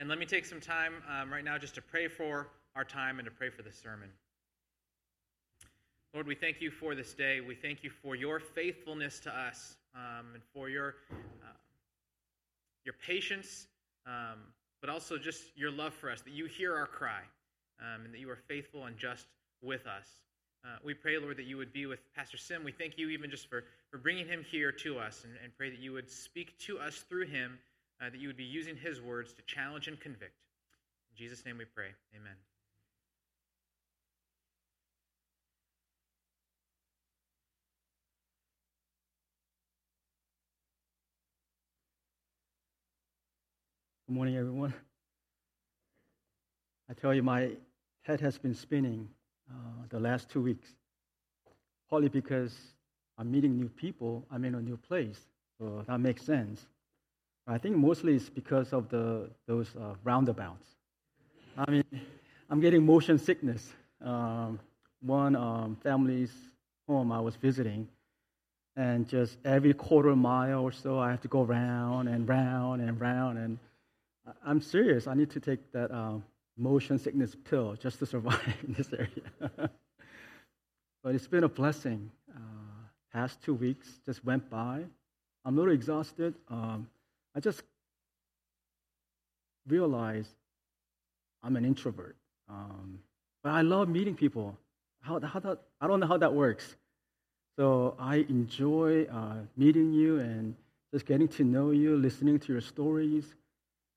And let me take some time um, right now just to pray for our time and to pray for the sermon. Lord, we thank you for this day. We thank you for your faithfulness to us um, and for your, uh, your patience, um, but also just your love for us, that you hear our cry um, and that you are faithful and just with us. Uh, we pray, Lord, that you would be with Pastor Sim. We thank you even just for, for bringing him here to us and, and pray that you would speak to us through him, uh, that you would be using his words to challenge and convict. In Jesus' name we pray. Amen. Good morning, everyone. I tell you, my head has been spinning uh, the last two weeks, partly because I'm meeting new people, I'm in a new place, so that makes sense. I think mostly it's because of the, those uh, roundabouts. I mean, I'm getting motion sickness. Um, one um, family's home I was visiting, and just every quarter mile or so, I have to go round and round and round. And I'm serious. I need to take that um, motion sickness pill just to survive in this area. but it's been a blessing. Uh, past two weeks just went by. I'm a little exhausted. Um, I just realized I'm an introvert. Um, but I love meeting people. How, how that, I don't know how that works. So I enjoy uh, meeting you and just getting to know you, listening to your stories.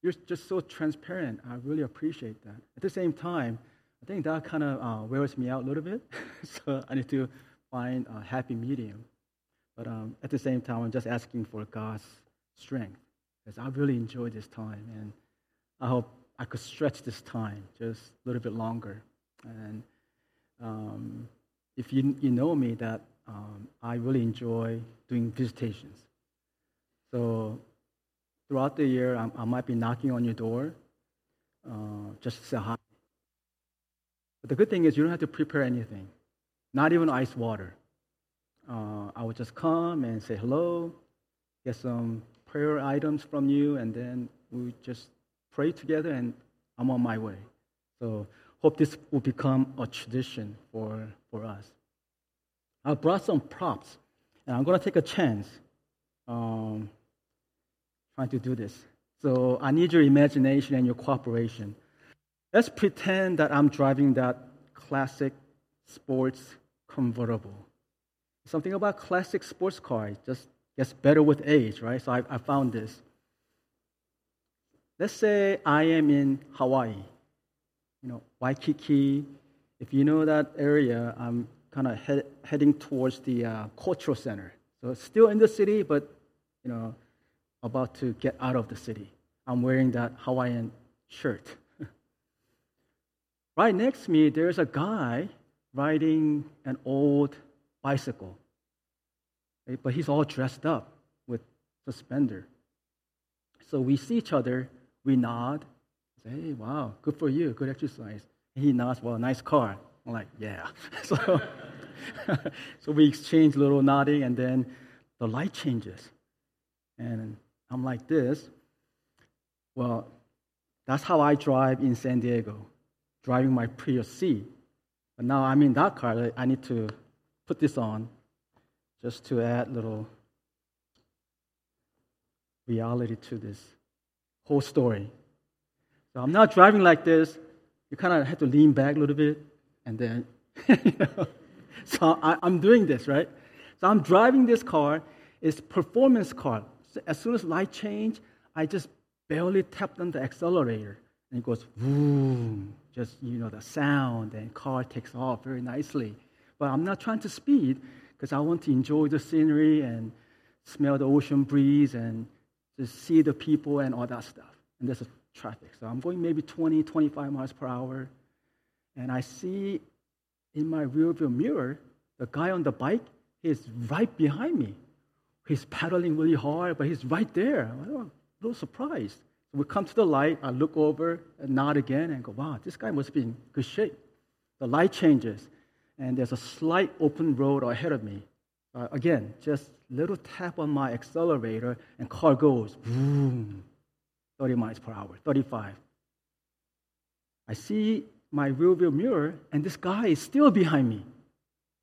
You're just so transparent. I really appreciate that. At the same time, I think that kind of uh, wears me out a little bit. so I need to find a happy medium. But um, at the same time, I'm just asking for God's strength because I really enjoy this time. And I hope I could stretch this time just a little bit longer. And um, if you, you know me, that um, I really enjoy doing visitations. So throughout the year, I, I might be knocking on your door uh, just to say hi. But the good thing is you don't have to prepare anything, not even ice water. Uh, I would just come and say hello, get some prayer items from you, and then we just pray together, and I'm on my way. So hope this will become a tradition for, for us. I brought some props, and I'm going to take a chance. Um, trying to do this. So I need your imagination and your cooperation. Let's pretend that I'm driving that classic sports convertible. Something about classic sports car just gets better with age, right? So I, I found this. Let's say I am in Hawaii, you know, Waikiki. If you know that area, I'm kind of head, heading towards the uh, cultural center. So it's still in the city, but you know, about to get out of the city. I'm wearing that Hawaiian shirt. right next to me, there's a guy riding an old bicycle. But he's all dressed up with suspender. So we see each other, we nod, say, hey, wow, good for you, good exercise. And he nods, well, nice car. I'm like, yeah. so, so we exchange little nodding, and then the light changes. And I'm like this. Well, that's how I drive in San Diego, driving my Prius C. But now I'm in that car. I need to put this on just to add little reality to this whole story. So I'm not driving like this. You kind of have to lean back a little bit, and then. So I, I'm doing this, right? So I'm driving this car. It's performance car, as soon as light change, I just barely tapped on the accelerator, and it goes boom. Just you know the sound, and car takes off very nicely. But I'm not trying to speed because I want to enjoy the scenery and smell the ocean breeze and just see the people and all that stuff. And there's traffic, so I'm going maybe 20, 25 miles per hour, and I see in my rearview mirror the guy on the bike is right behind me he's paddling really hard, but he's right there. I'm a little surprised. So we come to the light, I look over and nod again and go, wow, this guy must be in good shape. The light changes, and there's a slight open road ahead of me. Uh, again, just little tap on my accelerator, and car goes boom, 30 miles per hour, 35, I see my rearview mirror, and this guy is still behind me.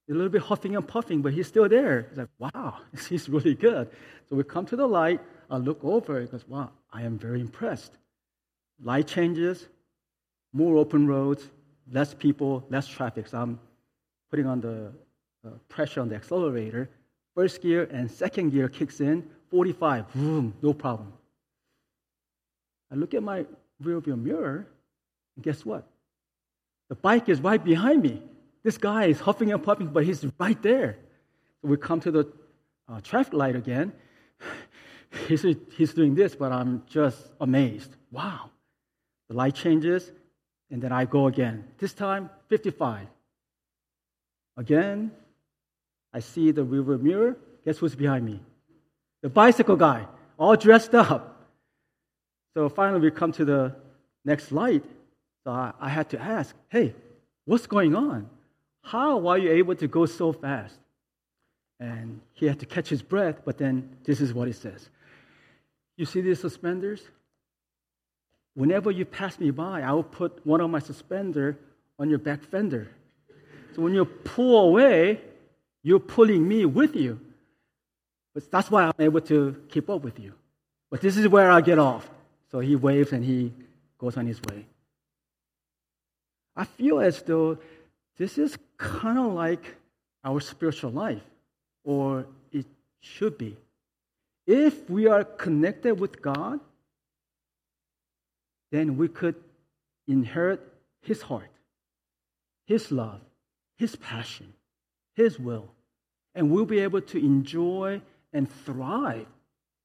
a little bit huffing and puffing, but he's still there. He's like, wow, he's really good. So we come to the light. I look over. He goes, wow, I am very impressed. Light changes, more open roads, less people, less traffic. So I'm putting on the uh, pressure on the accelerator. First gear and second gear kicks in, 45, boom, no problem. I look at my rearview mirror, and guess what? The bike is right behind me. This guy is huffing and puffing, but he's right there. So we come to the uh, traffic light again. He's, he's doing this, but I'm just amazed. Wow. The light changes, and then I go again. This time, 55. Again, I see the rear mirror. Guess who's behind me? The bicycle guy, all dressed up. So finally, we come to the next light. So I, I had to ask, hey, what's going on? How are you able to go so fast? And he had to catch his breath, but then this is what he says. You see these suspenders? Whenever you pass me by, I will put one of my suspender on your back fender. So when you pull away, you're pulling me with you. But that's why I'm able to keep up with you. But this is where I get off. So he waves and he goes on his way. I feel as though this is kind of like our spiritual life, or it should be. If we are connected with God, then we could inherit His heart, His love, His passion, His will, and we'll be able to enjoy and thrive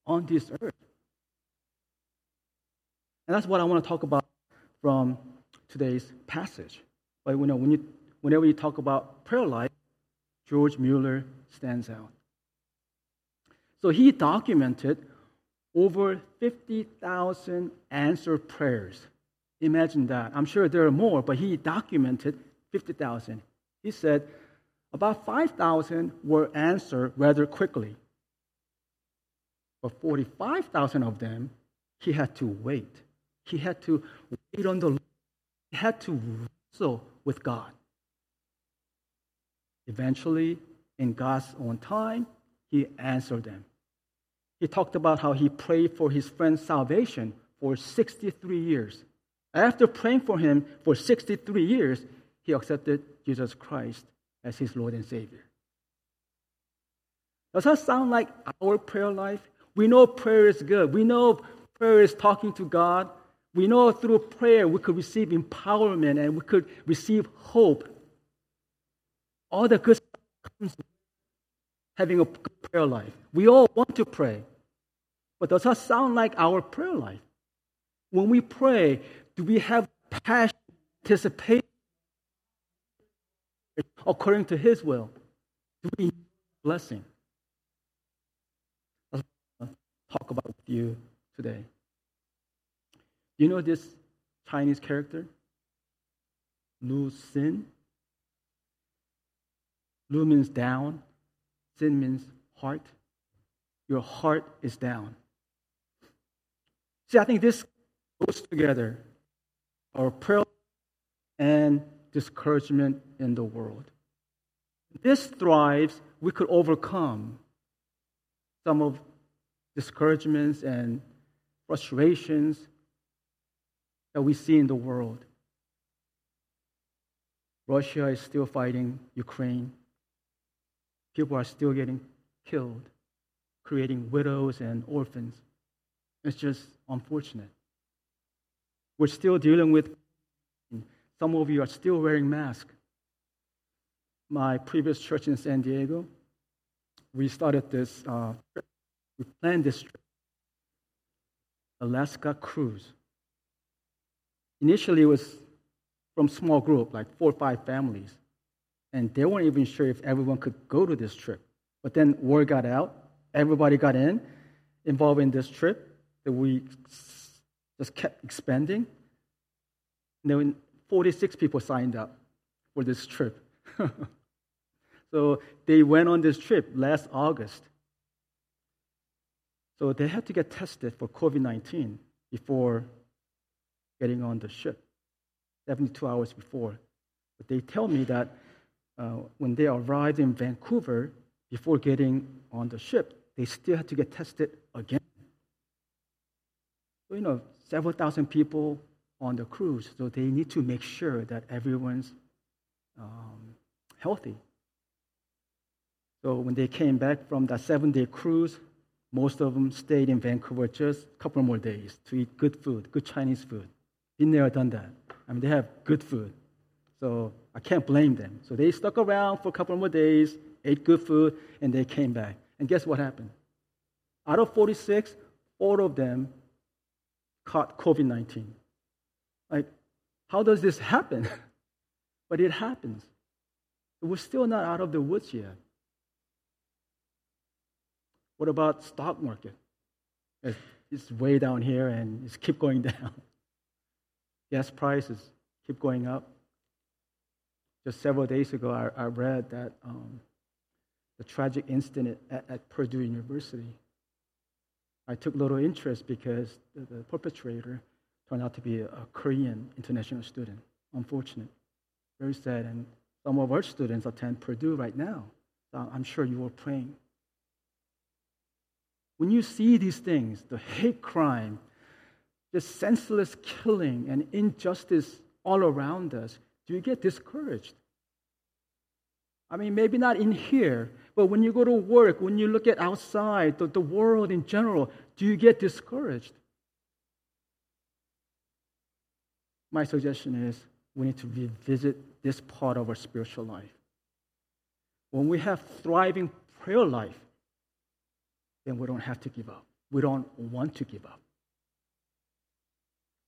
on this earth. And that's what I want to talk about from today's passage. But you know, when you, whenever you talk about prayer life, George Mueller stands out. So he documented over 50,000 answered prayers. Imagine that. I'm sure there are more, but he documented 50,000. He said about 5,000 were answered rather quickly. But 45,000 of them, he had to wait. He had to wait on the Lord. He had to wrestle with God. Eventually, in God's own time, he answered them. He talked about how he prayed for his friend's salvation for 63 years. After praying for him for 63 years, he accepted Jesus Christ as his Lord and Savior. Does that sound like our prayer life? We know prayer is good. We know prayer is talking to God. We know through prayer we could receive empowerment and we could receive hope. All the good stuff comes having a good prayer life. We all want to pray. But does that sound like our prayer life? When we pray, do we have passion, anticipation according to His will? Blessing? Let's talk about with you today. You know this Chinese character? Lu Sin? Lu means down, Sin means heart. Your heart is down. See, I think this goes together our prayer and discouragement in the world. This thrives, we could overcome some of discouragements and frustrations that we see in the world. Russia is still fighting Ukraine. People are still getting killed, creating widows and orphans. It's just unfortunate. We're still dealing with, some of you are still wearing masks. My previous church in San Diego, we started this, uh, we planned this trip, Alaska cruise. Initially, it was from small group, like four or five families. And they weren't even sure if everyone could go to this trip. But then word got out, everybody got in, involved in this trip, that we just kept expanding. And then 46 people signed up for this trip. so they went on this trip last August. So they had to get tested for COVID 19 before getting on the ship. 72 hours before. But they tell me that uh, when they arrived in Vancouver, before getting on the ship, they still had to get tested again. So, you know, several thousand people on the cruise, so they need to make sure that everyone's um, healthy. So when they came back from that seven-day cruise, most of them stayed in Vancouver just a couple more days to eat good food, good Chinese food. Been there, done that. I mean, they have good food. So I can't blame them. So they stuck around for a couple more days, ate good food, and they came back. And guess what happened? Out of 46, four of them caught COVID 19. Like, how does this happen? but it happens. We're still not out of the woods yet. What about stock market? It's way down here and it's keep going down. Gas prices keep going up. Just several days ago, I, I read that um, the tragic incident at, at, Purdue University. I took little interest because the, the perpetrator turned out to be a, Korean international student. Unfortunate. Very sad. And some of our students attend Purdue right now. So I'm sure you are praying when you see these things, the hate crime, the senseless killing and injustice all around us, do you get discouraged? I mean, maybe not in here, but when you go to work, when you look at outside, the, the world in general, do you get discouraged? My suggestion is we need to revisit this part of our spiritual life. When we have thriving prayer life, then we don't have to give up. We don't want to give up.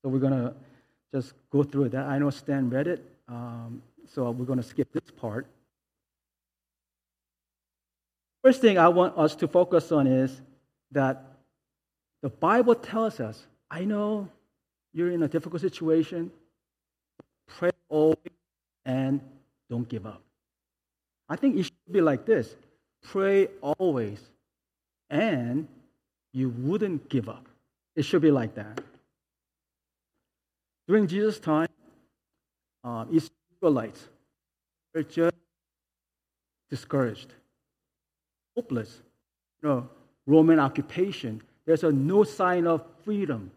So we're going to just go through that. I know Stan read it, um, so we're going to skip this part. First thing I want us to focus on is that the Bible tells us, I know you're in a difficult situation, pray always and don't give up. I think it should be like this pray always and you wouldn't give up. It should be like that. During Jesus' time, um, Israelites were just discouraged, hopeless. You know, Roman occupation. There's a no sign of freedom.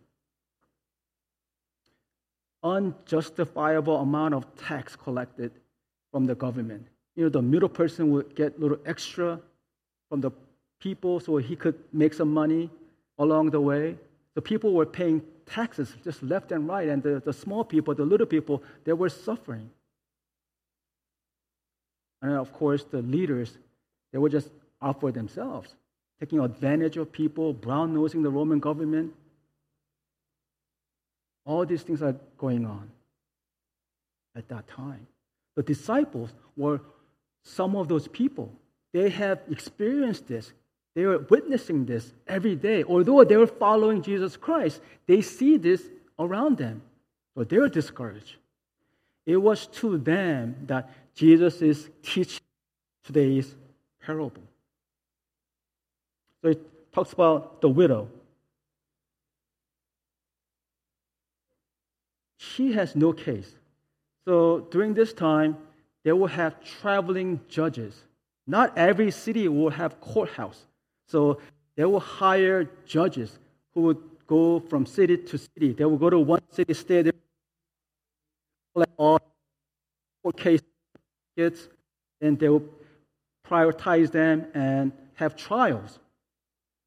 Unjustifiable amount of tax collected from the government. You know, the middle person would get a little extra from the people so he could make some money along the way. The people were paying taxes just left and right, and the, the small people, the little people, they were suffering. And of course, the leaders, they were just out for themselves, taking advantage of people, brown nosing the Roman government. All these things are going on at that time. The disciples were some of those people. They have experienced this. They were witnessing this every day. Although they were following Jesus Christ, they see this around them. but they were discouraged. It was to them that Jesus is teaching today's parable. So it talks about the widow. She has no case. So during this time, they will have traveling judges. Not every city will have courthouse. So they will hire judges who would go from city to city. They will go to one city, stay there, collect all court cases, and they will prioritize them and have trials.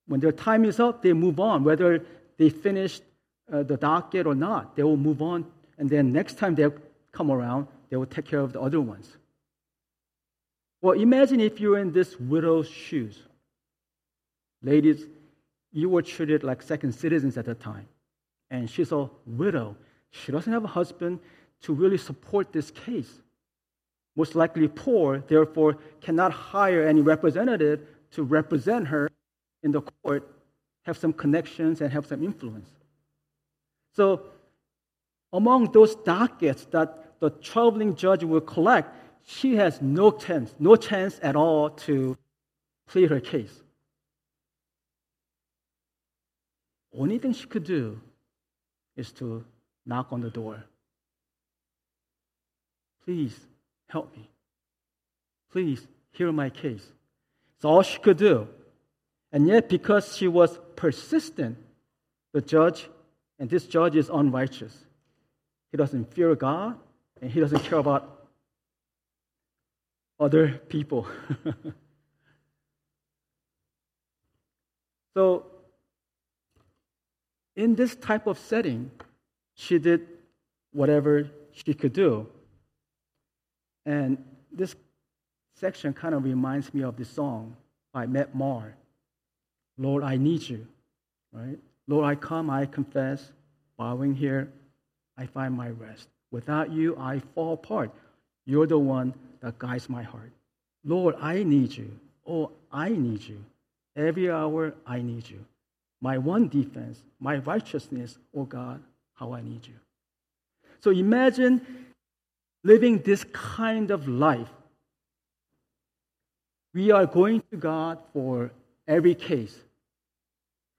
When their time is up, they move on. Whether they finished uh, the docket or not, they will move on. And then next time they come around, they will take care of the other ones. Well, imagine if you're in this widow's shoes. Ladies, you were treated like second citizens at the time. And she's a widow. She doesn't have a husband to really support this case. Most likely poor, therefore, cannot hire any representative to represent her in the court, have some connections, and have some influence. So, among those dockets that the traveling judge will collect, she has no chance, no chance at all to plead her case. Only thing she could do is to knock on the door. Please help me. Please hear my case. It's all she could do. And yet, because she was persistent, the judge, and this judge is unrighteous. He doesn't fear God, and he doesn't care about other people. so, in this type of setting, she did whatever she could do. And this section kind of reminds me of the song by Matt Maher Lord, I need you. Right? Lord, I come, I confess, bowing here, I find my rest. Without you, I fall apart. You're the one that guides my heart. Lord, I need you. Oh, I need you. Every hour, I need you. My one defense, my righteousness, oh God, how I need you. So imagine living this kind of life. We are going to God for every case.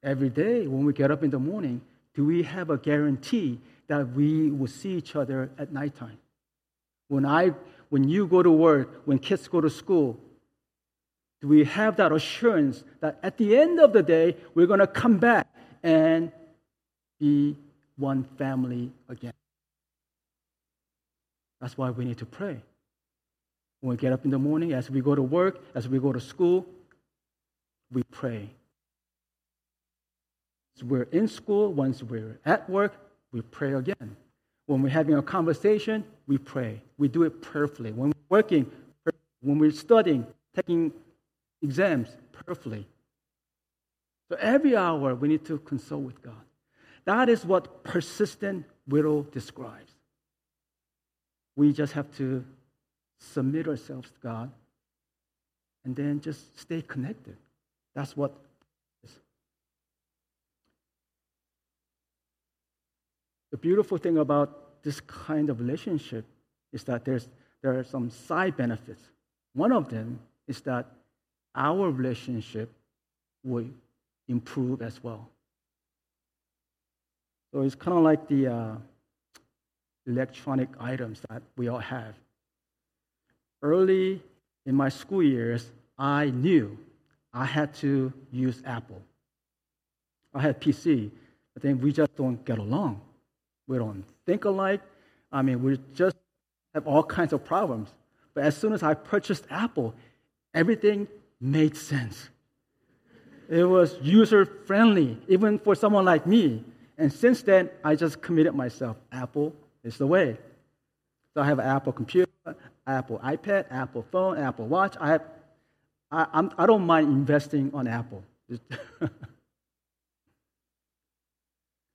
Every day when we get up in the morning, do we have a guarantee that we will see each other at nighttime? When, I, when you go to work, when kids go to school, do we have that assurance that at the end of the day, we're going to come back and be one family again? That's why we need to pray. When we get up in the morning, as we go to work, as we go to school, we pray. Once we're in school, once we're at work, we pray again. When we're having a conversation, we pray. We do it perfectly. When we're working, when we're studying, taking exams, perfectly. So every hour, we need to consult with God. That is what persistent widow describes. We just have to submit ourselves to God and then just stay connected. That's what is. The beautiful thing about this kind of relationship is that there's, there are some side benefits. One of them is that our relationship will improve as well. So it's kind of like the uh, electronic items that we all have. Early in my school years, I knew I had to use Apple. I had PC, but then we just don't get along. We don't think alike. I mean, we just have all kinds of problems. But as soon as I purchased Apple, everything made sense. It was user friendly, even for someone like me. And since then, I just committed myself. Apple is the way. So I have an Apple computer, Apple iPad, Apple phone, Apple Watch. I, have, I, I'm, I don't mind investing on Apple. but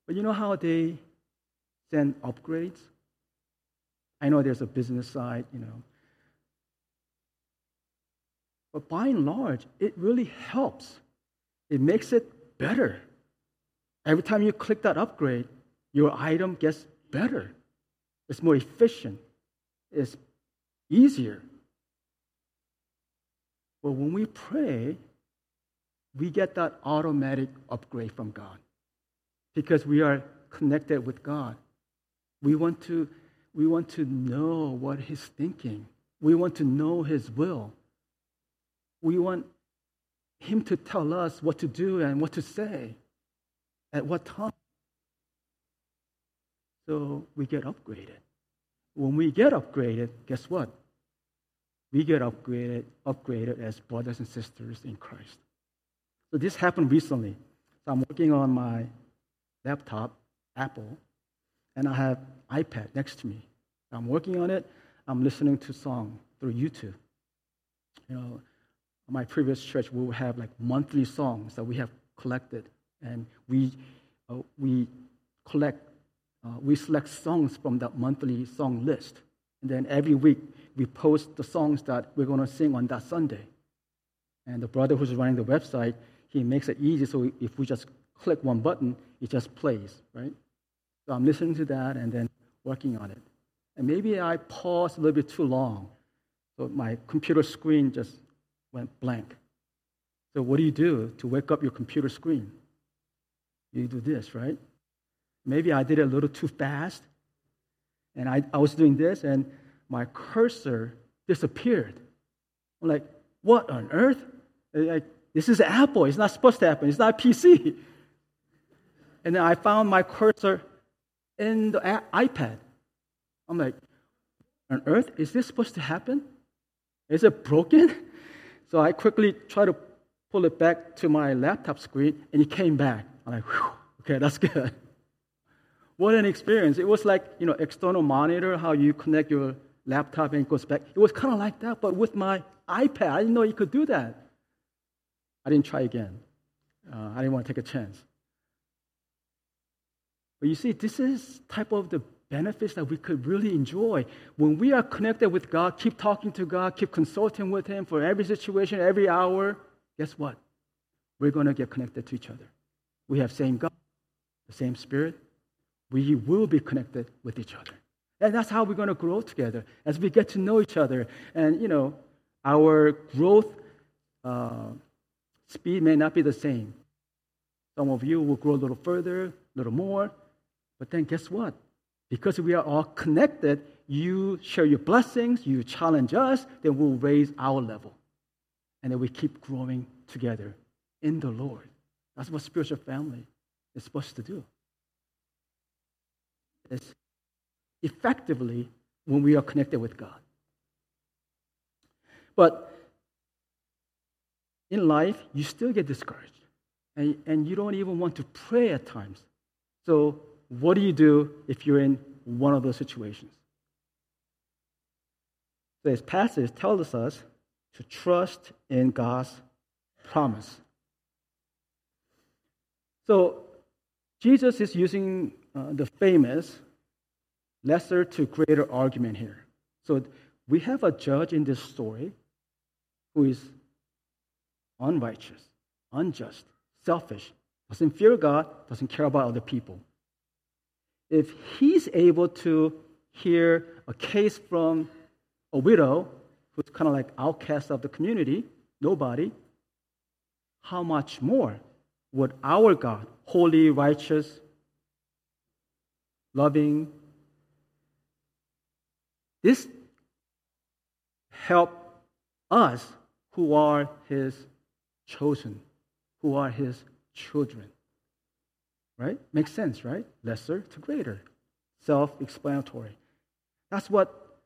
you know how they send upgrades? I know there's a business side, you know. But by and large, it really helps. It makes it better. Every time you click that upgrade, your item gets better. It's more efficient. It's easier. But when we pray, we get that automatic upgrade from God because we are connected with God. We want to, we want to know what He's thinking, we want to know His will. We want Him to tell us what to do and what to say at what time. So we get upgraded. When we get upgraded, guess what? We get upgraded, upgraded as brothers and sisters in Christ. So this happened recently. So I'm working on my laptop, Apple, and I have iPad next to me. I'm working on it. I'm listening to song through YouTube. You know, my previous church, we would have like monthly songs that we have collected, and we uh, we collect uh, we select songs from that monthly song list. And then every week we post the songs that we're going to sing on that Sunday. And the brother who's running the website, he makes it easy so if we just click one button, it just plays, right? So I'm listening to that and then working on it. And maybe I paused a little bit too long. So my computer screen just went blank. So what do you do to wake up your computer screen? You do this, right? Maybe I did it a little too fast. And I, I was doing this, and my cursor disappeared. I'm like, what on earth? Like, this is Apple. It's not supposed to happen. It's not PC. And then I found my cursor in the iPad. I'm like, on earth, is this supposed to happen? Is it broken? So I quickly tried to pull it back to my laptop screen, and it came back. I'm like, okay, that's good. What an experience. It was like, you know, external monitor, how you connect your laptop and it goes back. It was kind of like that, but with my iPad. I didn't know you could do that. I didn't try again. Uh, I didn't want to take a chance. But you see, this is type of the benefits that we could really enjoy. When we are connected with God, keep talking to God, keep consulting with Him for every situation, every hour, guess what? We're going to get connected to each other. We have same God, the same Spirit. We will be connected with each other. And that's how we're going to grow together as we get to know each other. And, you know, our growth uh, speed may not be the same. Some of you will grow a little further, a little more. But then guess what? Because we are all connected, you share your blessings, you challenge us, then we'll raise our level. And then we keep growing together in the Lord. That's what spiritual family is supposed to do. It's effectively when we are connected with God. But in life, you still get discouraged. And, and you don't even want to pray at times. So what do you do if you're in one of those situations? This passage tells us to trust in God's promise. So, Jesus is using uh, the famous lesser to greater argument here. So, we have a judge in this story who is unrighteous, unjust, selfish, doesn't fear God, doesn't care about other people if he's able to hear a case from a widow who's kind of like outcast of the community, nobody, how much more would our God, holy, righteous, loving, this help us who are his chosen, who are his children? Right? Makes sense, right? Lesser to greater. Self explanatory. That's what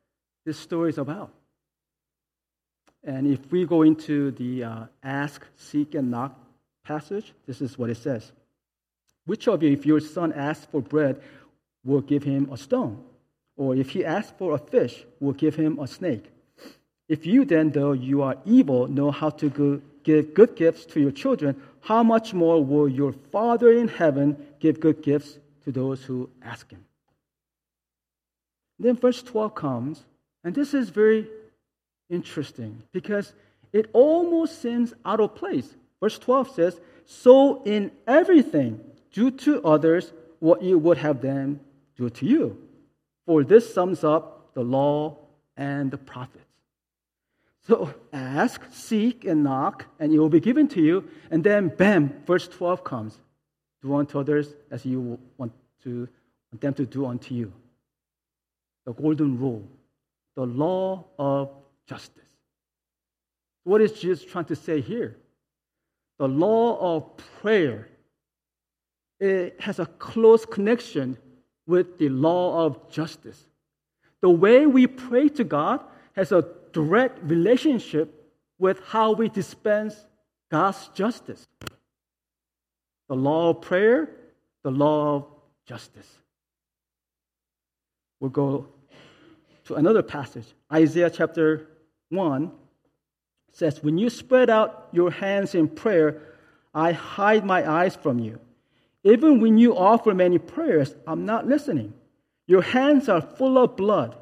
this story is about. And if we go into the uh, ask, seek, and knock passage, this is what it says Which of you, if your son asks for bread, will give him a stone? Or if he asks for a fish, will give him a snake? If you then, though you are evil, know how to go, give good gifts to your children, how much more will your Father in heaven give good gifts to those who ask him? Then verse 12 comes, and this is very interesting because it almost seems out of place. Verse 12 says, So in everything, do to others what you would have them do to you. For this sums up the law and the prophets. So ask, seek, and knock, and it will be given to you. And then, bam, verse 12 comes. Do unto others as you want, to, want them to do unto you. The golden rule, the law of justice. What is Jesus trying to say here? The law of prayer it has a close connection with the law of justice. The way we pray to God has a direct relationship with how we dispense God's justice. The law of prayer, the law of justice. We'll go to another passage. Isaiah chapter 1 says, When you spread out your hands in prayer, I hide my eyes from you. Even when you offer many prayers, I'm not listening. Your hands are full of blood.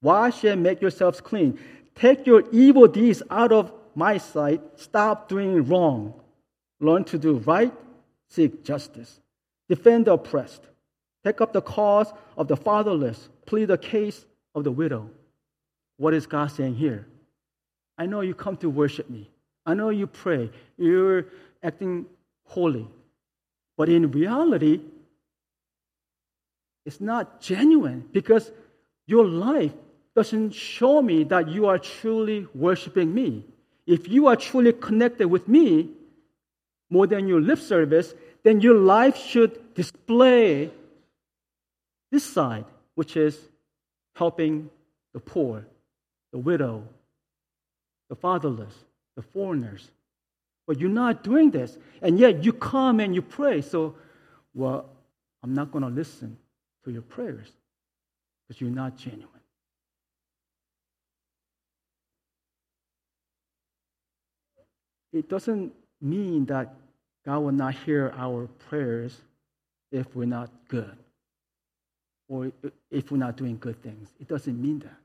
Wash and make yourselves clean. Take your evil deeds out of my sight. Stop doing wrong. Learn to do right. Seek justice. Defend the oppressed. Take up the cause of the fatherless. Plead the case of the widow. What is God saying here? I know you come to worship me. I know you pray. You're acting holy. But in reality, it's not genuine because your life doesn't show me that you are truly worshiping me. If you are truly connected with me more than your lip service, then your life should display this side, which is helping the poor, the widow, the fatherless, the foreigners. But you're not doing this. And yet you come and you pray. So, well, I'm not going to listen to your prayers because you're not genuine. It doesn't mean that God will not hear our prayers if we're not good or if we're not doing good things. It doesn't mean that.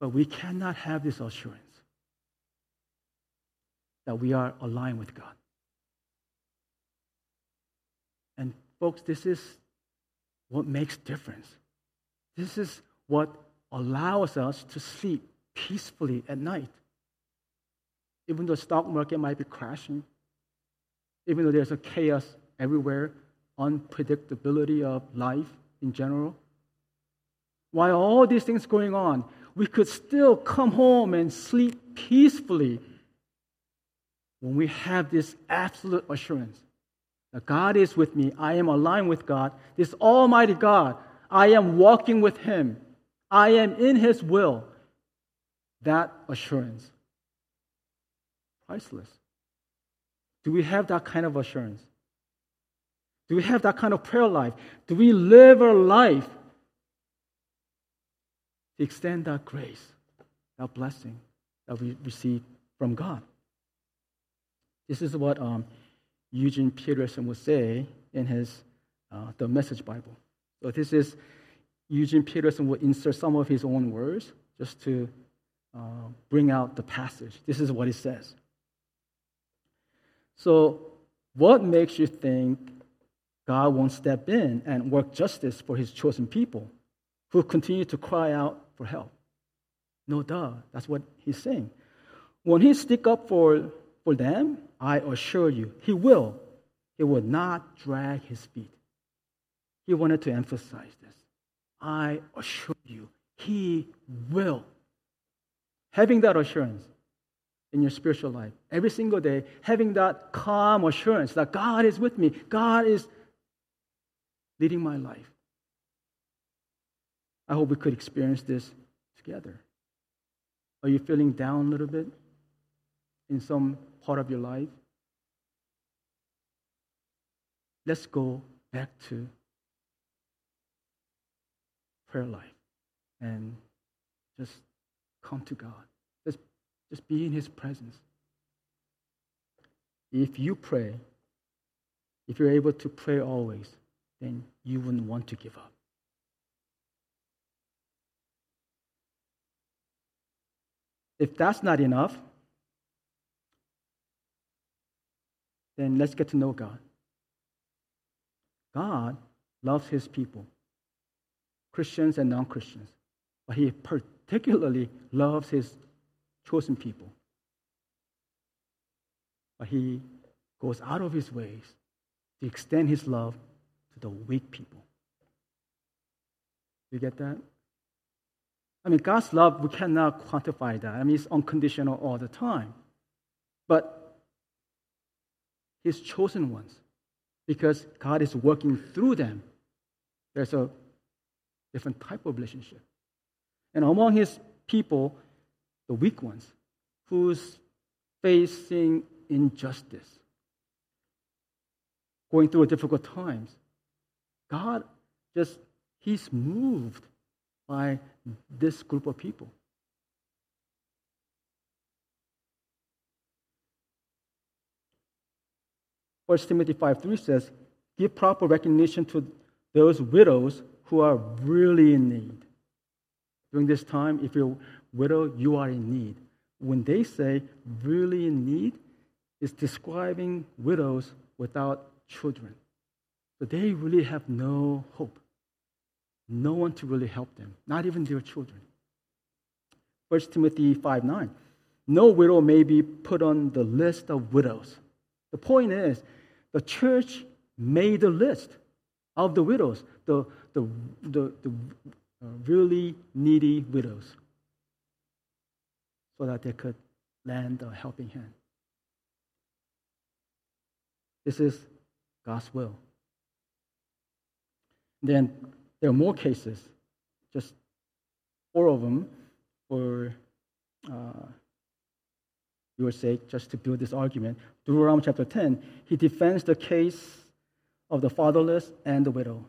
But we cannot have this assurance that we are aligned with God. And folks, this is what makes difference. This is what allows us to sleep peacefully at night. Even though the stock market might be crashing, even though there's a chaos everywhere, unpredictability of life in general. While all these things going on, we could still come home and sleep peacefully when we have this absolute assurance that God is with me, I am aligned with God, this Almighty God, I am walking with Him, I am in His will. That assurance. Priceless. Do we have that kind of assurance? Do we have that kind of prayer life? Do we live our life to extend that grace, that blessing that we receive from God? This is what um, Eugene Peterson would say in his uh, the Message Bible. So this is Eugene Peterson will insert some of his own words just to uh, bring out the passage. This is what he says. So, what makes you think God won't step in and work justice for his chosen people who continue to cry out for help? No, duh. That's what he's saying. When he stick up for, for them, I assure you, he will. He will not drag his feet. He wanted to emphasize this. I assure you, he will. Having that assurance in your spiritual life, every single day, having that calm assurance that God is with me, God is leading my life. I hope we could experience this together. Are you feeling down a little bit in some part of your life? Let's go back to prayer life and just come to God. Just, be in His presence. If you pray, if you're able to pray always, then you wouldn't want to give up. If that's not enough, then let's get to know God. God loves his people, Christians and non Christians, but he particularly loves his chosen people. But he goes out of his ways to extend his love to the weak people. You get that? I mean, God's love, we cannot quantify that. I mean, it's unconditional all the time. But His chosen ones, because God is working through them, there's a different type of relationship. And among His people, the weak ones, who's facing injustice, going through difficult times, God just, He's moved by this group of people. First Timothy 5 3 says, Give proper recognition to those widows who are really in need. During this time, if you're widow, you are in need. When they say really in need, it's describing widows without children. So they really have no hope. No one to really help them, not even their children. 1 Timothy 5 9. No widow may be put on the list of widows. The point is, the church made a list of the widows, the, the, the, the uh, really needy widows so that they could lend a helping hand. This is God's will. Then there are more cases, just four of them for uh, your sake, just to build this argument. Deuteronomy chapter 10, he defends the case of the fatherless and the widow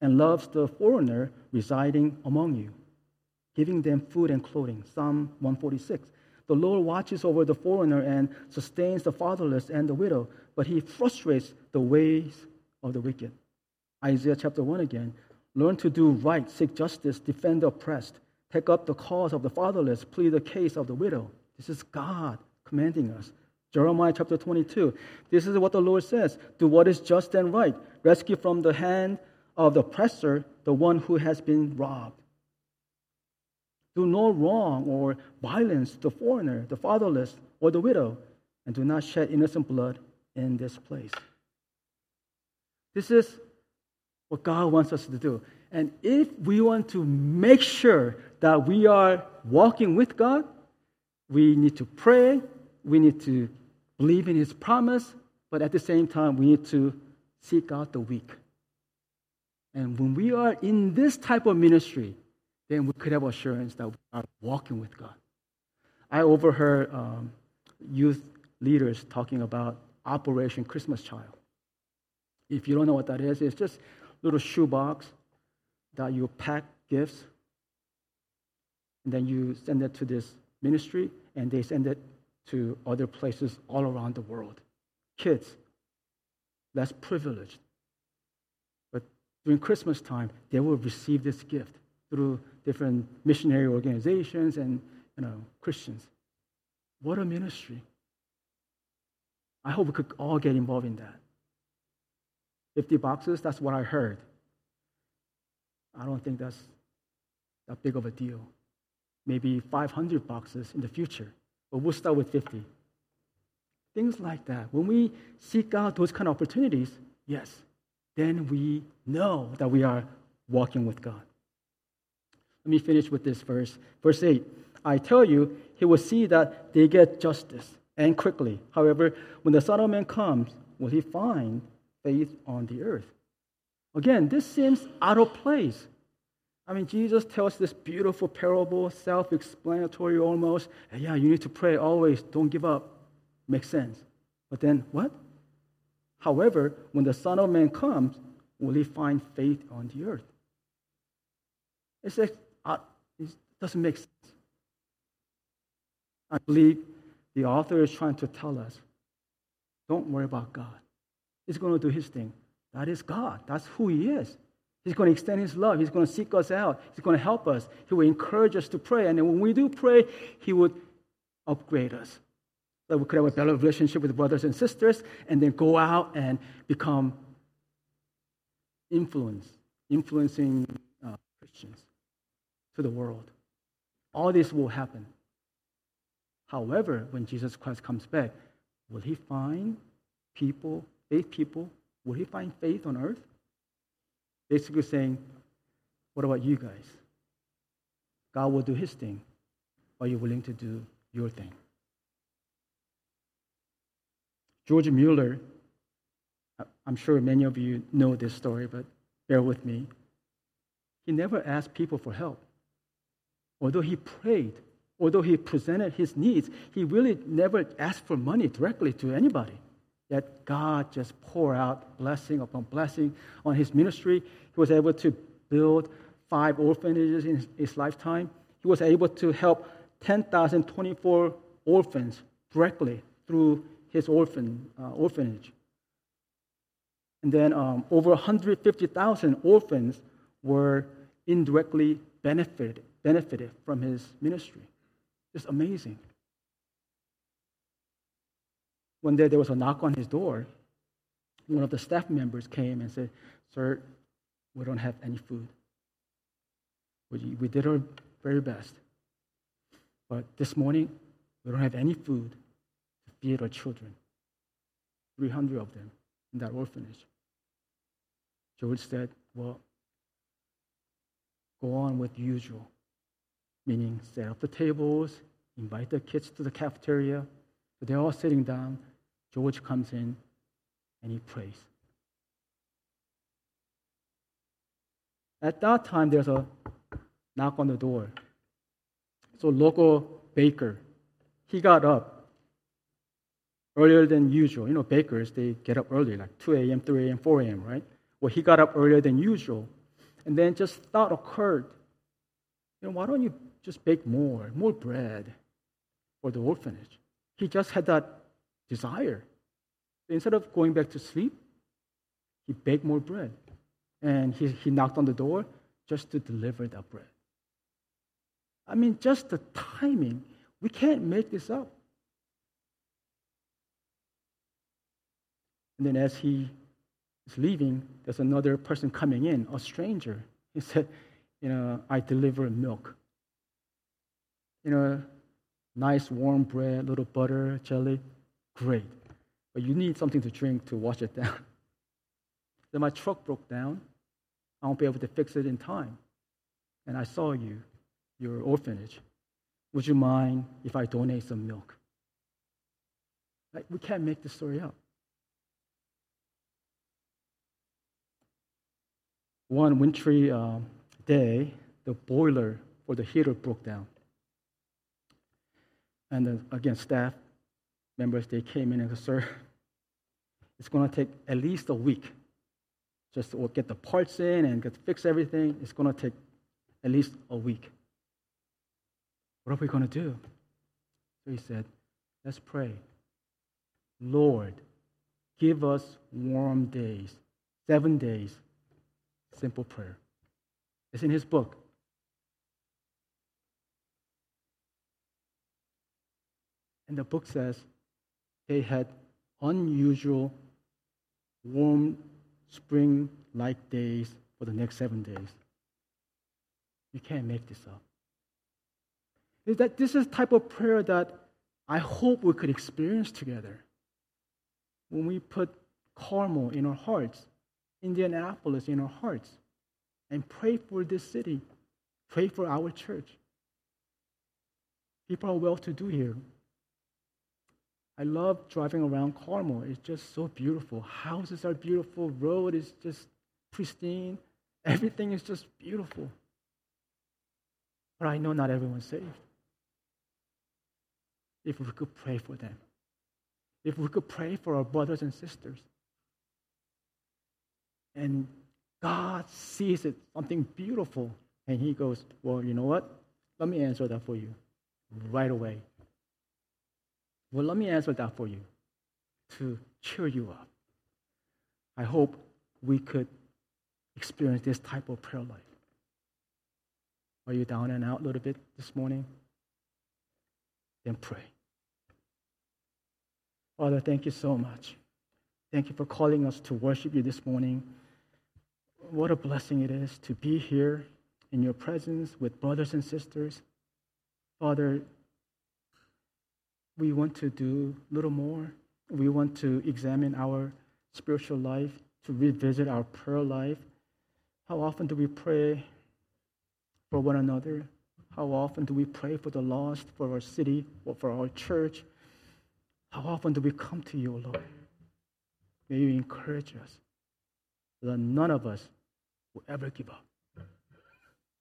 and loves the foreigner residing among you, giving them food and clothing. Psalm 146. The Lord watches over the foreigner and sustains the fatherless and the widow, but he frustrates the ways of the wicked. Isaiah chapter 1 again. Learn to do right, seek justice, defend the oppressed, take up the cause of the fatherless, plead the case of the widow. This is God commanding us. Jeremiah chapter 22. This is what the Lord says Do what is just and right, rescue from the hand of the oppressor the one who has been robbed. Do no wrong or violence to the foreigner, the fatherless, or the widow, and do not shed innocent blood in this place. This is what God wants us to do. And if we want to make sure that we are walking with God, we need to pray, we need to believe in His promise, but at the same time, we need to seek out the weak. And when we are in this type of ministry, then we could have assurance that we are walking with God. I overheard um, youth leaders talking about Operation Christmas Child. If you don't know what that is, it's just little shoebox that you pack gifts, and then you send it to this ministry, and they send it to other places all around the world. Kids, less privileged. But during Christmas time, they will receive this gift through different missionary organizations and you know, Christians. What a ministry. I hope we could all get involved in that. 50 boxes, that's what I heard. I don't think that's that big of a deal. Maybe 500 boxes in the future, but we'll start with 50. Things like that. When we seek out those kind of opportunities, yes, then we know that we are walking with God. Let me finish with this verse. Verse 8 I tell you, he will see that they get justice and quickly. However, when the Son of Man comes, will he find faith on the earth? Again, this seems out of place. I mean, Jesus tells this beautiful parable, self explanatory almost. yeah, you need to pray always, don't give up. Makes sense. But then what? However, when the Son of Man comes, will he find faith on the earth? It's it doesn't make sense. I believe the author is trying to tell us don't worry about God. He's going to do his thing. That is God. That's who he is. He's going to extend his love. He's going to seek us out. He's going to help us. He will encourage us to pray. And then when we do pray, he would upgrade us. That we could have a better relationship with brothers and sisters and then go out and become influence, influencing uh, Christians to the world. All this will happen. However, when Jesus Christ comes back, will he find people, faith people, will he find faith on earth? Basically saying, what about you guys? God will do his thing. Are you willing to do your thing? George Mueller, I'm sure many of you know this story, but bear with me. He never asked people for help. Although he prayed, although he presented his needs, he really never asked for money directly to anybody. Yet God just poured out blessing upon blessing on his ministry. He was able to build five orphanages in his, lifetime. He was able to help 10,024 orphans directly through his orphan, uh, orphanage. And then um, over 150,000 orphans were indirectly benefited, benefited from his ministry. Just amazing. One day there was a knock on his door. One of the staff members came and said, Sir, we don't have any food. We, did our very best. But this morning, we don't have any food to feed our children. 300 of them in that orphanage. George said, Well, go on with usual, meaning set up the tables, invite the kids to the cafeteria. So they're all sitting down. George comes in and he prays. At that time, there's a knock on the door. So local baker, he got up earlier than usual. You know, bakers, they get up early, like 2 a.m., 3 a.m., 4 a.m., right? Well, he got up earlier than usual. And then just thought occurred, you know, why don't you just bake more, more bread for the orphanage? He just had that desire. Instead of going back to sleep, he baked more bread. And he, he knocked on the door just to deliver that bread. I mean, just the timing. We can't make this up. And then as he is leaving, there's another person coming in, a stranger. He said, You know, I deliver milk. You know, nice warm bread, little butter, jelly. Great. But you need something to drink to wash it down. then my truck broke down. I won't be able to fix it in time. And I saw you, your orphanage. Would you mind if I donate some milk? Like, we can't make this story up. One wintry uh, day, the boiler for the heater broke down. And then, again, staff members, they came in and said, Sir, it's going to take at least a week just to get the parts in and get fix everything. It's going to take at least a week. What are we going to do? So he said, Let's pray. Lord, give us warm days, seven days. Simple prayer. It's in his book. And the book says they had unusual warm spring like days for the next seven days. You can't make this up. Is that this is type of prayer that I hope we could experience together. When we put Carmel in our hearts, Indianapolis in our hearts, and pray for this city, pray for our church. People are well to do here. I love driving around Carmel. It's just so beautiful. Houses are beautiful. Road is just pristine. Everything is just beautiful. But I know not everyone's saved. If we could pray for them, if we could pray for our brothers and sisters, and God sees it something beautiful, and He goes, Well, you know what? Let me answer that for you right away. Well, let me answer that for you to cheer you up. I hope we could experience this type of prayer life. Are you down and out a little bit this morning? Then pray. Father, thank you so much. Thank you for calling us to worship you this morning. What a blessing it is to be here in your presence with brothers and sisters. Father, we want to do a little more. We want to examine our spiritual life, to revisit our prayer life. How often do we pray for one another? How often do we pray for the lost, for our city, or for our church? How often do we come to you, Lord? May you encourage us that none of us will ever give up.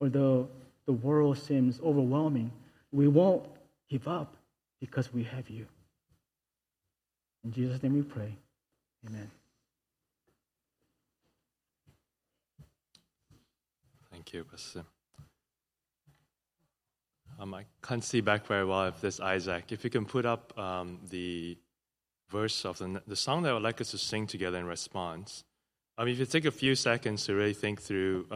Although the world seems overwhelming, we won't give up because we have you. In Jesus' name we pray. Amen. Thank you, Pastor. Um, I can't see back very well if this Isaac. If you can put up um, the verse of the, the song that I would like us to sing together in response. Um, if you take a few seconds to really think through. Uh,